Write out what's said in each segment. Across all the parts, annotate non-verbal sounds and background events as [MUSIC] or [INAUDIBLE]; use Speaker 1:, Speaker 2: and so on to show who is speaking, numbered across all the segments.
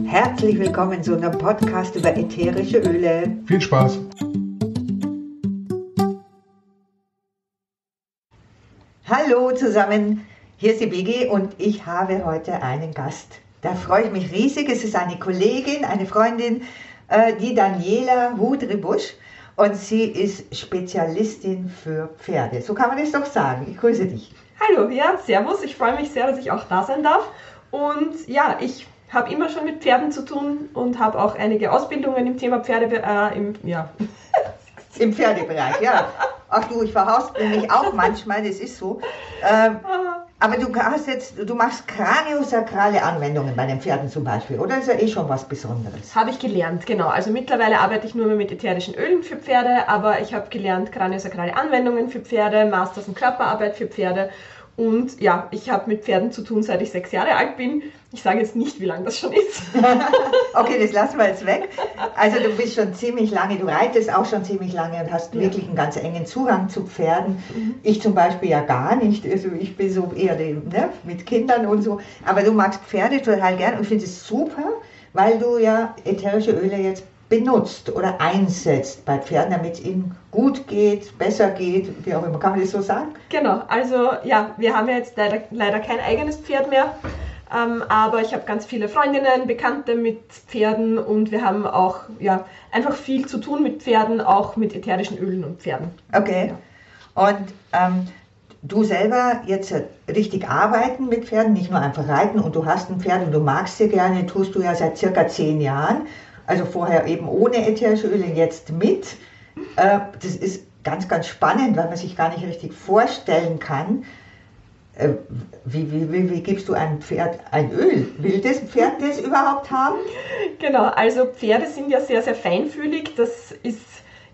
Speaker 1: Herzlich willkommen zu einem Podcast über ätherische Öle.
Speaker 2: Viel Spaß!
Speaker 1: Hallo zusammen, hier ist die Biggie und ich habe heute einen Gast. Da freue ich mich riesig. Es ist eine Kollegin, eine Freundin, äh, die Daniela Hudribusch und sie ist Spezialistin für Pferde. So kann man das doch sagen. Ich grüße dich.
Speaker 3: Hallo, ja, servus. Ich freue mich sehr, dass ich auch da sein darf. Und ja, ich habe immer schon mit Pferden zu tun und habe auch einige Ausbildungen im Thema Pferde, äh, im, ja. [LAUGHS]
Speaker 1: Im Pferdebereich, ja. Ach du, ich verhaustel mich auch manchmal, das ist so. Ähm, aber du hast jetzt, du machst kraniosakrale Anwendungen bei den Pferden zum Beispiel, oder? Ist ja eh schon was Besonderes.
Speaker 3: Habe ich gelernt, genau. Also mittlerweile arbeite ich nur mehr mit ätherischen Ölen für Pferde, aber ich habe gelernt kraniosakrale Anwendungen für Pferde, Masters und Körperarbeit für Pferde und ja, ich habe mit Pferden zu tun, seit ich sechs Jahre alt bin. Ich sage jetzt nicht, wie lange das schon ist. [LAUGHS]
Speaker 1: okay, das lassen wir jetzt weg. Also du bist schon ziemlich lange, du reitest auch schon ziemlich lange und hast ja. wirklich einen ganz engen Zugang zu Pferden. Mhm. Ich zum Beispiel ja gar nicht. Also ich bin so eher ne, mit Kindern und so. Aber du magst Pferde total gern und findest es super, weil du ja ätherische Öle jetzt benutzt oder einsetzt bei Pferden, damit es ihnen gut geht, besser geht, wie auch immer. Kann man das so sagen?
Speaker 3: Genau, also ja, wir haben ja jetzt leider, leider kein eigenes Pferd mehr. Ähm, aber ich habe ganz viele Freundinnen, Bekannte mit Pferden und wir haben auch ja, einfach viel zu tun mit Pferden, auch mit ätherischen Ölen und Pferden.
Speaker 1: Okay. Und ähm, du selber jetzt richtig arbeiten mit Pferden, nicht nur einfach reiten und du hast ein Pferd und du magst sie gerne, tust du ja seit circa zehn Jahren. Also vorher eben ohne ätherische Öle, jetzt mit. Äh, das ist ganz, ganz spannend, weil man sich gar nicht richtig vorstellen kann, äh, wie, wie, wie, wie, gibst du einem Pferd ein Öl? Will das Pferd das überhaupt haben?
Speaker 3: Genau, also Pferde sind ja sehr, sehr feinfühlig. Das ist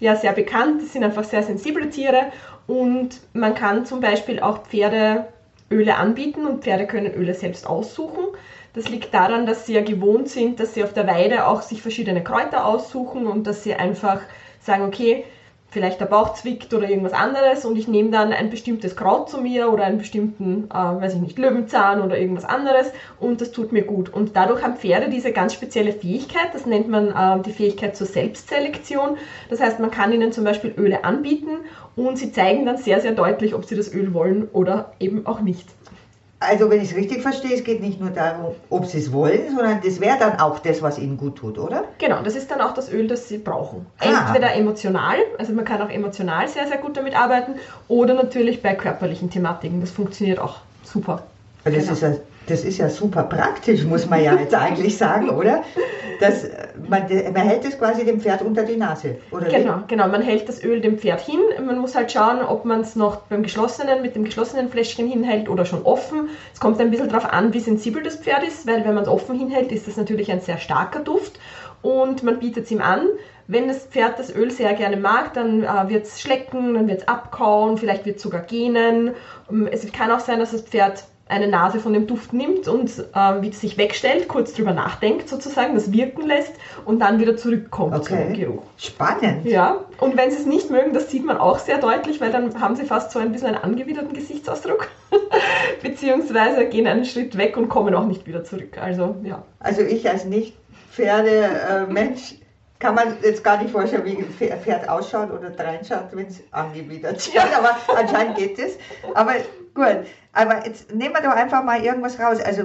Speaker 3: ja sehr bekannt. Das sind einfach sehr sensible Tiere. Und man kann zum Beispiel auch Pferdeöle anbieten und Pferde können Öle selbst aussuchen. Das liegt daran, dass sie ja gewohnt sind, dass sie auf der Weide auch sich verschiedene Kräuter aussuchen und dass sie einfach sagen, okay, vielleicht der Bauch zwickt oder irgendwas anderes und ich nehme dann ein bestimmtes Kraut zu mir oder einen bestimmten, äh, weiß ich nicht, Löwenzahn oder irgendwas anderes und das tut mir gut. Und dadurch haben Pferde diese ganz spezielle Fähigkeit, das nennt man äh, die Fähigkeit zur Selbstselektion. Das heißt, man kann ihnen zum Beispiel Öle anbieten und sie zeigen dann sehr, sehr deutlich, ob sie das Öl wollen oder eben auch nicht.
Speaker 1: Also wenn ich es richtig verstehe, es geht nicht nur darum, ob sie es wollen, sondern das wäre dann auch das, was ihnen gut tut, oder?
Speaker 3: Genau, das ist dann auch das Öl, das sie brauchen. Ah. Entweder emotional, also man kann auch emotional sehr, sehr gut damit arbeiten, oder natürlich bei körperlichen Thematiken. Das funktioniert auch super.
Speaker 1: Das, genau. ist ja, das ist ja super praktisch, muss man ja jetzt eigentlich sagen, oder? Das, man, man, hält es quasi dem Pferd unter die Nase, oder?
Speaker 3: Genau, genau. Man hält das Öl dem Pferd hin. Man muss halt schauen, ob man es noch beim geschlossenen, mit dem geschlossenen Fläschchen hinhält oder schon offen. Es kommt ein bisschen darauf an, wie sensibel das Pferd ist, weil wenn man es offen hinhält, ist das natürlich ein sehr starker Duft und man bietet es ihm an. Wenn das Pferd das Öl sehr gerne mag, dann äh, wird es schlecken, dann wird es abkauen, vielleicht wird es sogar gähnen. Es kann auch sein, dass das Pferd eine Nase von dem Duft nimmt und äh, sich wegstellt, kurz drüber nachdenkt sozusagen, das wirken lässt und dann wieder zurückkommt
Speaker 1: okay. zum Geruch. Spannend.
Speaker 3: Ja, und wenn sie es nicht mögen, das sieht man auch sehr deutlich, weil dann haben sie fast so ein bisschen einen angewiderten Gesichtsausdruck, [LAUGHS] beziehungsweise gehen einen Schritt weg und kommen auch nicht wieder zurück. Also, ja.
Speaker 1: Also ich als nicht Pferdemensch äh, kann man jetzt gar nicht vorstellen, wie ein Pferd ausschaut oder reinschaut, wenn es angewidert ist. Ja. Aber anscheinend geht es. Aber gut. Aber jetzt nehmen wir doch einfach mal irgendwas raus. Also,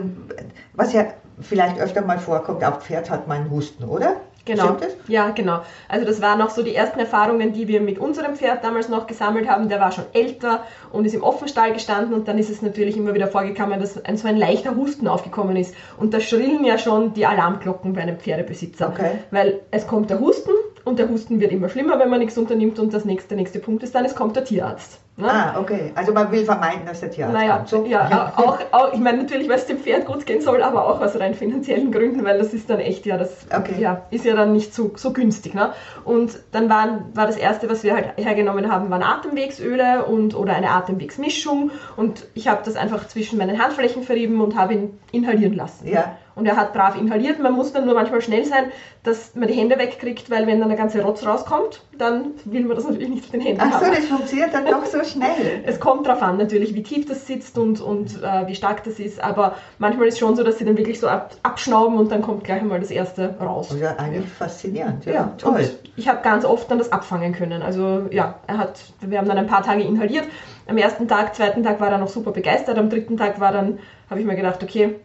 Speaker 1: was ja vielleicht öfter mal vorkommt, auf Pferd hat man Husten, oder?
Speaker 3: Genau. Ja, genau. Also das waren auch so die ersten Erfahrungen, die wir mit unserem Pferd damals noch gesammelt haben. Der war schon älter und ist im Offenstall gestanden und dann ist es natürlich immer wieder vorgekommen, dass ein, so ein leichter Husten aufgekommen ist. Und da schrillen ja schon die Alarmglocken bei einem Pferdebesitzer. Okay. Weil es kommt der Husten und der Husten wird immer schlimmer, wenn man nichts unternimmt und das nächste, der nächste Punkt ist dann, es kommt der Tierarzt.
Speaker 1: Ne? Ah, okay. Also man will vermeiden, dass der Tierarzt
Speaker 3: naja.
Speaker 1: So?
Speaker 3: Ja, ja. Auch, auch, ich meine natürlich, weil es dem Pferd gut gehen soll, aber auch aus rein finanziellen Gründen, weil das ist dann echt, ja, das okay. ja, ist ja dann nicht so, so günstig. Ne? Und dann waren, war das erste, was wir halt hergenommen haben, waren Atemwegsöle und oder eine Atemwegsmischung und ich habe das einfach zwischen meinen Handflächen verrieben und habe ihn inhalieren lassen. Ja. Und er hat brav inhaliert. Man muss dann nur manchmal schnell sein, dass man die Hände wegkriegt, weil wenn dann der ganze Rotz rauskommt, dann will man das natürlich nicht auf den Händen
Speaker 1: Ach so, haben. das funktioniert dann doch so so schnell.
Speaker 3: Es kommt darauf an, natürlich, wie tief das sitzt und, und äh, wie stark das ist. Aber manchmal ist es schon so, dass sie dann wirklich so ab, abschnauben und dann kommt gleich einmal das erste raus.
Speaker 1: Also eigentlich faszinierend. Ja,
Speaker 3: Ja,
Speaker 1: toll.
Speaker 3: Und ich habe ganz oft dann das abfangen können. Also ja, er hat, wir haben dann ein paar Tage inhaliert. Am ersten Tag, zweiten Tag war er noch super begeistert. Am dritten Tag war dann, habe ich mir gedacht, okay,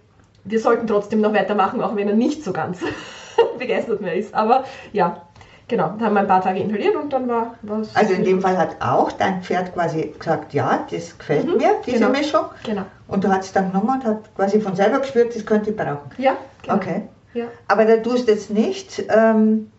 Speaker 3: wir sollten trotzdem noch weitermachen, auch wenn er nicht so ganz [LAUGHS] begeistert mehr ist. Aber ja, genau, dann haben wir ein paar Tage inhaliert und dann war es.
Speaker 1: Also in dem Fall hat auch dein Pferd quasi gesagt, ja, das gefällt
Speaker 3: Mhm,
Speaker 1: mir, diese
Speaker 3: genau.
Speaker 1: Mischung.
Speaker 3: Genau.
Speaker 1: Und du hast es dann genommen und hat quasi von selber gespürt, das könnte ich brauchen.
Speaker 3: Ja, genau.
Speaker 1: Okay.
Speaker 3: Ja.
Speaker 1: Aber da tust du jetzt nicht, ähm,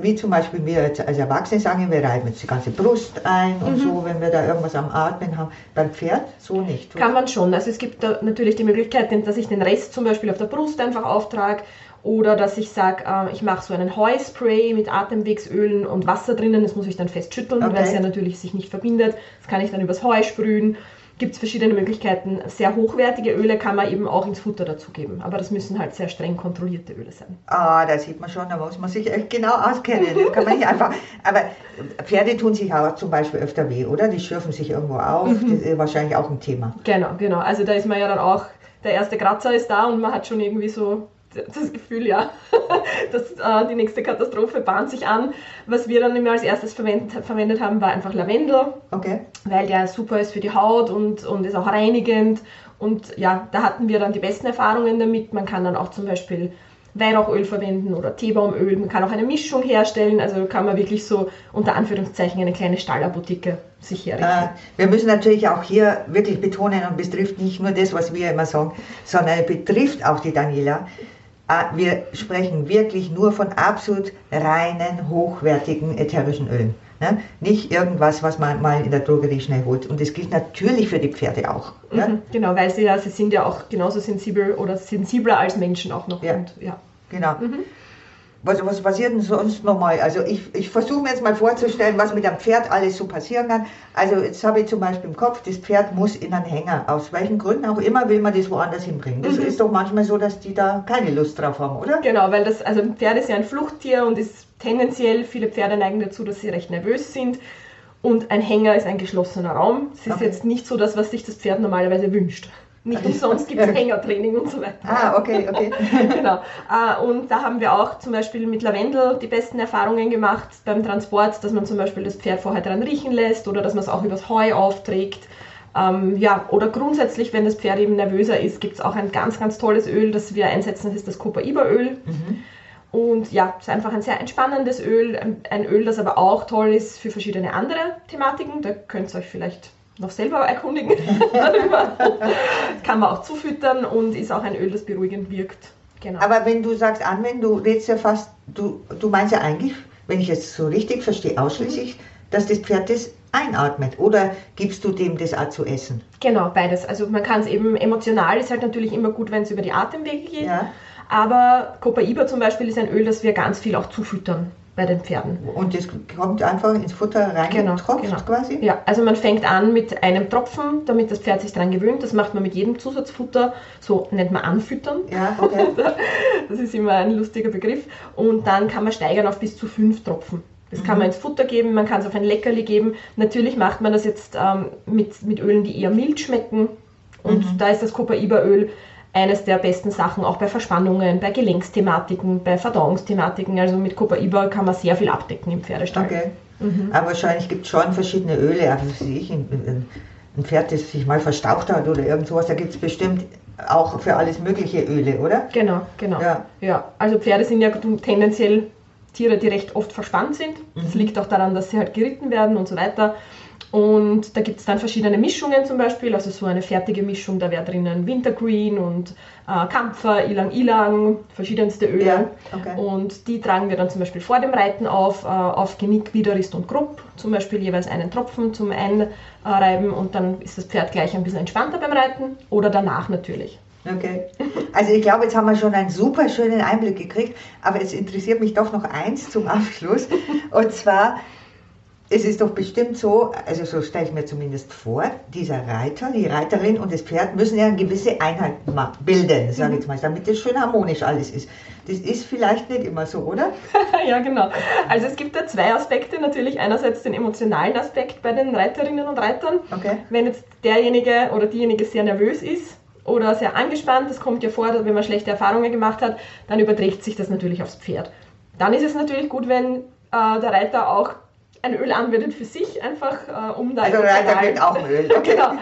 Speaker 1: wie zum Beispiel wir jetzt als Erwachsene sagen, wir reiben jetzt die ganze Brust ein und
Speaker 3: Mhm.
Speaker 1: so, wenn wir da irgendwas am Atmen haben. Beim Pferd so nicht. oder?
Speaker 3: Kann man schon. Also es gibt da natürlich die Möglichkeit, dass ich den Rest zum Beispiel auf der Brust einfach auftrage oder dass ich sage, äh, ich mache so einen Heuspray mit Atemwegsölen und Wasser drinnen. Das muss ich dann fest schütteln,
Speaker 1: Okay.
Speaker 3: weil es ja natürlich sich nicht verbindet. Das kann ich dann übers Heu sprühen. Gibt es verschiedene Möglichkeiten. Sehr hochwertige Öle kann man eben auch ins Futter dazugeben. Aber das müssen halt sehr streng kontrollierte Öle sein.
Speaker 1: Ah, da sieht man schon, da muss man sich echt genau auskennen. Das kann man nicht einfach. Aber Pferde tun sich auch zum Beispiel öfter weh, oder? Die schürfen sich irgendwo auf.
Speaker 3: Mhm.
Speaker 1: Das ist wahrscheinlich auch ein Thema.
Speaker 3: Genau, genau. Also da ist man ja dann auch, der erste Kratzer ist da und man hat schon irgendwie so das Gefühl, ja, [LAUGHS] dass äh, die nächste Katastrophe bahnt sich an. Was wir dann immer als erstes verwendet, verwendet haben, war einfach Lavendel,
Speaker 1: Okay.
Speaker 3: weil der super ist für die Haut und, und ist auch reinigend. Und ja, da hatten wir dann die besten Erfahrungen damit. Man kann dann auch zum Beispiel Weihrauchöl verwenden oder Teebaumöl. Man kann auch eine Mischung herstellen. Also kann man wirklich so unter Anführungszeichen eine kleine Stallabotike sich herrichten.
Speaker 1: Äh, wir müssen natürlich auch hier wirklich betonen und betrifft nicht nur das, was wir immer sagen, sondern betrifft auch die Daniela. Äh, Wir sprechen wirklich nur von absolut reinen, hochwertigen ätherischen Ölen. Ne? Nicht irgendwas, was man mal in der Drogerie schnell holt. Und das gilt natürlich für die Pferde auch. Ne?
Speaker 3: Mhm, genau, weil sie ja, sie sind ja auch genauso sensibel oder sensibler als Menschen auch noch.
Speaker 1: Ja.
Speaker 3: Und, ja.
Speaker 1: Genau.
Speaker 3: Mhm.
Speaker 1: Was, was passiert denn sonst nochmal? Also ich, ich versuche mir jetzt mal vorzustellen, was mit einem Pferd alles so passieren kann. Also jetzt habe ich zum Beispiel im Kopf, das Pferd muss in einen Hänger. Aus welchen Gründen auch immer will man das woanders hinbringen. Das
Speaker 3: Mhm.
Speaker 1: ist doch manchmal so, dass die da keine Lust drauf haben, oder?
Speaker 3: Genau, weil das, also ein Pferd ist ja ein Fluchttier und ist tendenziell, viele Pferde neigen dazu, dass sie recht nervös sind. Und ein Hänger ist ein geschlossener Raum. Es ist
Speaker 1: Okay.
Speaker 3: jetzt nicht so das, was sich das Pferd normalerweise wünscht. Nicht umsonst gibt es Hängertraining und so weiter.
Speaker 1: Ah, okay, okay. [LAUGHS]
Speaker 3: genau. Äh, Und da haben wir auch zum Beispiel mit Lavendel die besten Erfahrungen gemacht beim Transport, dass man zum Beispiel das Pferd vorher dran riechen lässt oder dass man es auch übers Heu aufträgt. Ähm, ja, oder grundsätzlich, wenn das Pferd eben nervöser ist, gibt es auch ein ganz, ganz tolles Öl, das wir einsetzen, das ist das Copaiba-Öl.
Speaker 1: Mhm.
Speaker 3: Und ja, es ist einfach ein sehr entspannendes Öl, ein- ein Öl, das aber auch toll ist für verschiedene andere Thematiken. Da könnt ihr euch vielleicht noch selber erkundigen [LAUGHS] darüber. Das kann man auch zufüttern und ist auch ein Öl, das beruhigend wirkt. Genau.
Speaker 1: Aber wenn du sagst anwenden, du redest ja fast, du, du meinst ja eigentlich, wenn ich es so richtig verstehe, ausschließlich, dass das Pferd das einatmet. Oder gibst du dem das auch zu essen?
Speaker 3: Genau, beides. Also man kann es eben emotional, ist halt natürlich immer gut, wenn es über die Atemwege geht.
Speaker 1: Ja.
Speaker 3: Aber Copaiba zum Beispiel ist ein Öl, das wir ganz viel auch zufüttern bei den Pferden.
Speaker 1: Und das kommt einfach ins Futter reingetropft
Speaker 3: genau.
Speaker 1: quasi?
Speaker 3: Ja, also man fängt an mit einem Tropfen, damit das Pferd sich daran gewöhnt. Das macht man mit jedem Zusatzfutter, so nennt man anfüttern.
Speaker 1: Ja, okay. [LAUGHS]
Speaker 3: Das ist immer ein lustiger Begriff. Und dann kann man steigern auf bis zu fünf Tropfen. Das kann man ins Futter geben, man kann es auf ein Leckerli geben. Natürlich macht man das jetzt ähm, mit, mit Ölen, die eher mild schmecken. Und da ist das Copaiba-Öl eines der besten Sachen, auch bei Verspannungen, bei Gelenksthematiken, bei Verdauungsthematiken. Also mit Copaiba kann man sehr viel abdecken im Pferdestall.
Speaker 1: Okay. Aber wahrscheinlich gibt es schon verschiedene Öle. Also ich, ein, ein, Pferd, das sich mal verstaucht hat oder irgend sowas, da gibt es bestimmt auch für alles mögliche Öle, oder?
Speaker 3: Genau, genau.
Speaker 1: Ja.
Speaker 3: Ja. also Pferde sind ja tendenziell Tiere, die recht oft verspannt sind. Das liegt auch daran, dass sie halt geritten werden und so weiter. Und da gibt es dann verschiedene Mischungen zum Beispiel, also so eine fertige Mischung, da wäre drinnen Wintergreen und äh, Kampfer, Ilang Ilang, verschiedenste Öle.
Speaker 1: Ja, okay.
Speaker 3: Und die tragen wir dann zum Beispiel vor dem Reiten auf, äh, auf Genick, Widerrist und Grupp, zum Beispiel jeweils einen Tropfen zum Einreiben und dann ist das Pferd gleich ein bisschen entspannter beim Reiten oder danach natürlich.
Speaker 1: Okay. Also ich glaube, jetzt haben wir schon einen super schönen Einblick gekriegt, aber es interessiert mich doch noch eins zum Abschluss. Und zwar, es ist doch bestimmt so, also so stelle ich mir zumindest vor, dieser Reiter, die Reiterin und das Pferd müssen ja eine gewisse Einheit bilden, sage ich jetzt mal, damit das schön harmonisch alles ist. Das ist vielleicht nicht immer so, oder? [LAUGHS]
Speaker 3: ja, genau. Also es gibt da zwei Aspekte. Natürlich einerseits den emotionalen Aspekt bei den Reiterinnen und Reitern.
Speaker 1: Okay.
Speaker 3: Wenn jetzt derjenige oder diejenige sehr nervös ist oder sehr angespannt, das kommt ja vor, wenn man schlechte Erfahrungen gemacht hat, dann überträgt sich das natürlich aufs Pferd. Dann ist es natürlich gut, wenn äh, der Reiter auch ein Öl anwendet für sich, einfach äh, um da
Speaker 1: Also Reiter wird auch Öl. [LAUGHS]
Speaker 3: Genau.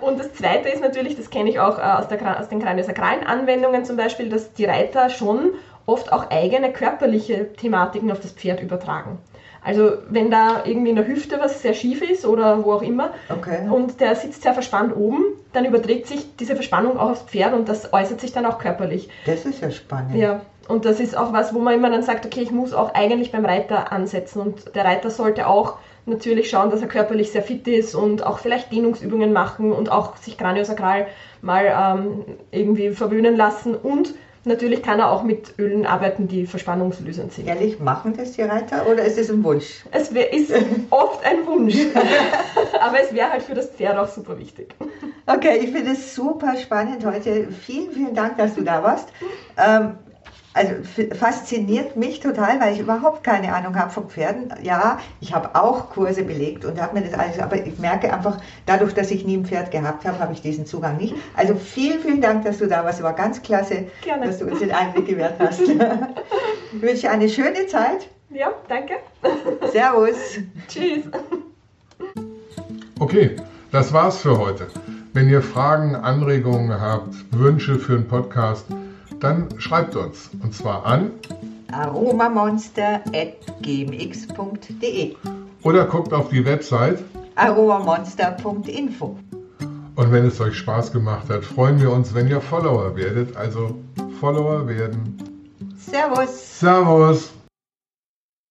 Speaker 3: Und das Zweite ist natürlich, das kenne ich auch äh, aus, der, aus den kraniosakralen Anwendungen zum Beispiel, dass die Reiter schon oft auch eigene körperliche Thematiken auf das Pferd übertragen. Also wenn da irgendwie in der Hüfte was sehr schief ist oder wo auch immer
Speaker 1: Okay.
Speaker 3: und der sitzt sehr verspannt oben, dann überträgt sich diese Verspannung auch aufs Pferd und das äußert sich dann auch körperlich.
Speaker 1: Das ist ja spannend.
Speaker 3: Ja, und das ist auch was, wo man immer dann sagt, okay, ich muss auch eigentlich beim Reiter ansetzen und der Reiter sollte auch natürlich schauen, dass er körperlich sehr fit ist und auch vielleicht Dehnungsübungen machen und auch sich kraniosakral mal ähm, irgendwie verwöhnen lassen und natürlich kann er auch mit Ölen arbeiten, die verspannungslösend sind.
Speaker 1: Ehrlich, machen das die Reiter oder ist es ein Wunsch?
Speaker 3: Es ist oft ein Wunsch, [LAUGHS] aber es wäre halt für das Pferd auch super wichtig.
Speaker 1: Okay, ich finde es super spannend heute. Vielen, vielen Dank, dass du da warst. Ähm, also fasziniert mich total, weil ich überhaupt keine Ahnung habe von Pferden. Ja, ich habe auch Kurse belegt und habe mir das alles, aber ich merke einfach, dadurch, dass ich nie ein Pferd gehabt habe, habe ich diesen Zugang nicht. Also vielen, vielen Dank, dass du da warst. War ganz klasse,
Speaker 3: Gerne.
Speaker 1: dass du uns den Einblick gewährt hast. [LAUGHS] Ich wünsche eine schöne Zeit.
Speaker 3: Ja, danke.
Speaker 1: Servus. [LAUGHS]
Speaker 3: Tschüss.
Speaker 2: Okay, das war's für heute. Wenn ihr Fragen, Anregungen habt, Wünsche für einen Podcast, dann schreibt uns. Und zwar an
Speaker 1: aromamonster.gmx.de
Speaker 2: oder guckt auf die Website.
Speaker 1: aromamonster.info
Speaker 2: Und wenn es euch Spaß gemacht hat, freuen wir uns, wenn ihr Follower werdet. Also Follower werden.
Speaker 1: Servus.
Speaker 2: Servus!